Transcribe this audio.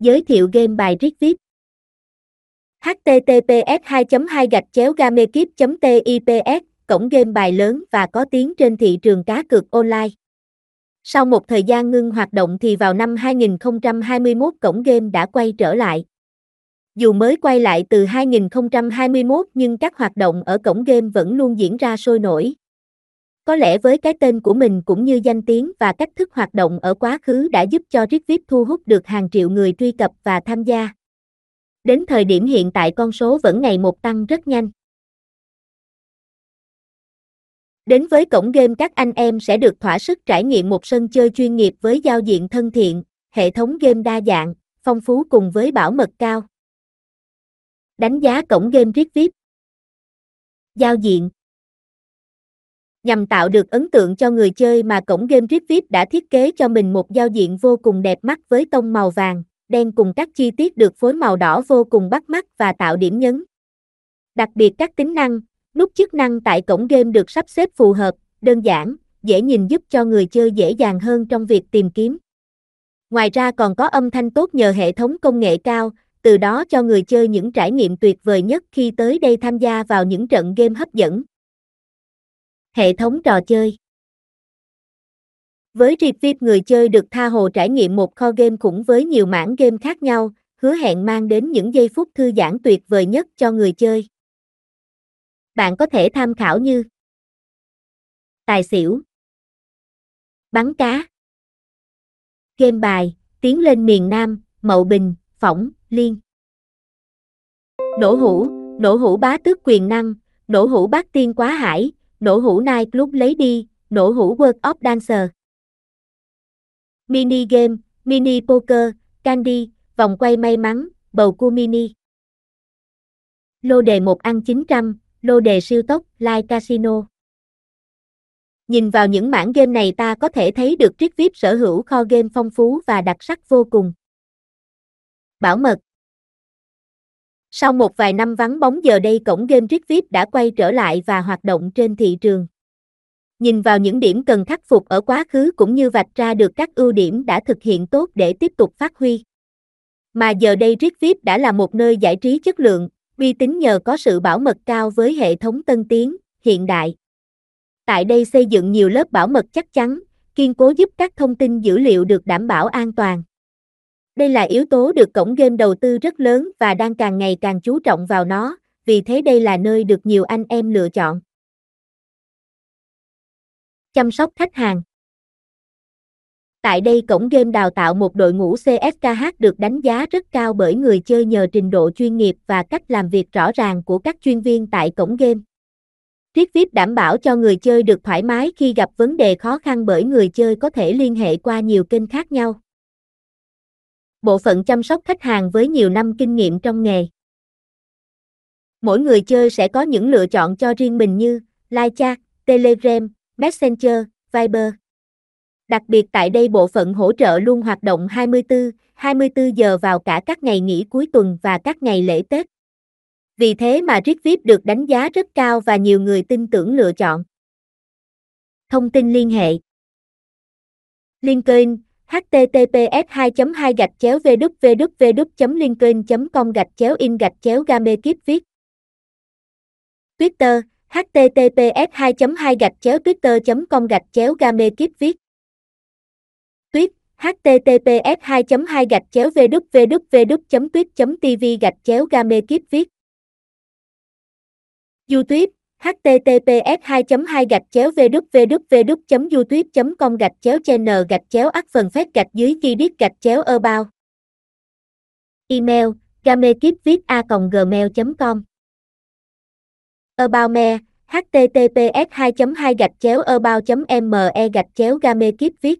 Giới thiệu game bài riết VIP https 2 2 gạch chéo gamekip tips cổng game bài lớn và có tiếng trên thị trường cá cược online. Sau một thời gian ngưng hoạt động thì vào năm 2021 cổng game đã quay trở lại. Dù mới quay lại từ 2021 nhưng các hoạt động ở cổng game vẫn luôn diễn ra sôi nổi. Có lẽ với cái tên của mình cũng như danh tiếng và cách thức hoạt động ở quá khứ đã giúp cho Rigvip thu hút được hàng triệu người truy cập và tham gia. Đến thời điểm hiện tại con số vẫn ngày một tăng rất nhanh. Đến với cổng game các anh em sẽ được thỏa sức trải nghiệm một sân chơi chuyên nghiệp với giao diện thân thiện, hệ thống game đa dạng, phong phú cùng với bảo mật cao. Đánh giá cổng game Rigvip Giao diện Nhằm tạo được ấn tượng cho người chơi mà cổng game Rift VIP đã thiết kế cho mình một giao diện vô cùng đẹp mắt với tông màu vàng, đen cùng các chi tiết được phối màu đỏ vô cùng bắt mắt và tạo điểm nhấn. Đặc biệt các tính năng, nút chức năng tại cổng game được sắp xếp phù hợp, đơn giản, dễ nhìn giúp cho người chơi dễ dàng hơn trong việc tìm kiếm. Ngoài ra còn có âm thanh tốt nhờ hệ thống công nghệ cao, từ đó cho người chơi những trải nghiệm tuyệt vời nhất khi tới đây tham gia vào những trận game hấp dẫn. Hệ thống trò chơi Với Revit người chơi được tha hồ trải nghiệm một kho game khủng với nhiều mảng game khác nhau, hứa hẹn mang đến những giây phút thư giãn tuyệt vời nhất cho người chơi. Bạn có thể tham khảo như Tài xỉu Bắn cá Game bài, tiến lên miền Nam, Mậu Bình, Phỏng, Liên Nổ hũ, nổ hũ bá tước quyền năng, nổ hũ bát tiên quá hải, nổ hũ night club lấy đi, nổ hũ world of dancer Mini game, mini poker, candy, vòng quay may mắn, bầu cua mini Lô đề một ăn 900, lô đề siêu tốc, live casino. Nhìn vào những mảng game này ta có thể thấy được triết VIP sở hữu kho game phong phú và đặc sắc vô cùng. Bảo mật sau một vài năm vắng bóng giờ đây cổng game Trick VIP đã quay trở lại và hoạt động trên thị trường. Nhìn vào những điểm cần khắc phục ở quá khứ cũng như vạch ra được các ưu điểm đã thực hiện tốt để tiếp tục phát huy. Mà giờ đây Trick VIP đã là một nơi giải trí chất lượng, uy tín nhờ có sự bảo mật cao với hệ thống tân tiến, hiện đại. Tại đây xây dựng nhiều lớp bảo mật chắc chắn, kiên cố giúp các thông tin dữ liệu được đảm bảo an toàn. Đây là yếu tố được cổng game đầu tư rất lớn và đang càng ngày càng chú trọng vào nó, vì thế đây là nơi được nhiều anh em lựa chọn. Chăm sóc khách hàng Tại đây cổng game đào tạo một đội ngũ CSKH được đánh giá rất cao bởi người chơi nhờ trình độ chuyên nghiệp và cách làm việc rõ ràng của các chuyên viên tại cổng game. Triết VIP đảm bảo cho người chơi được thoải mái khi gặp vấn đề khó khăn bởi người chơi có thể liên hệ qua nhiều kênh khác nhau. Bộ phận chăm sóc khách hàng với nhiều năm kinh nghiệm trong nghề. Mỗi người chơi sẽ có những lựa chọn cho riêng mình như live chat, Telegram, Messenger, Viber. Đặc biệt tại đây bộ phận hỗ trợ luôn hoạt động 24, 24 giờ vào cả các ngày nghỉ cuối tuần và các ngày lễ Tết. Vì thế mà Rick VIP được đánh giá rất cao và nhiều người tin tưởng lựa chọn. Thông tin liên hệ LinkedIn https 2 2 gạch chéo www linkedin com gạch chéo in gạch chéo game kiếp viết. Twitter https 2 2 gạch chéo twitter com gạch chéo game kiếp viết. Tuyết, https 2 2 gạch chéo www tuyết tv gạch chéo game kiếp viết. Youtube https 2 2 gạch chéo www youtube com gạch chéo channel gạch chéo ắt phần phép gạch dưới khi biết gạch chéo about email gamekipviet a gmail com. About me https 2 2 gạch chéo about me gạch chéo game viết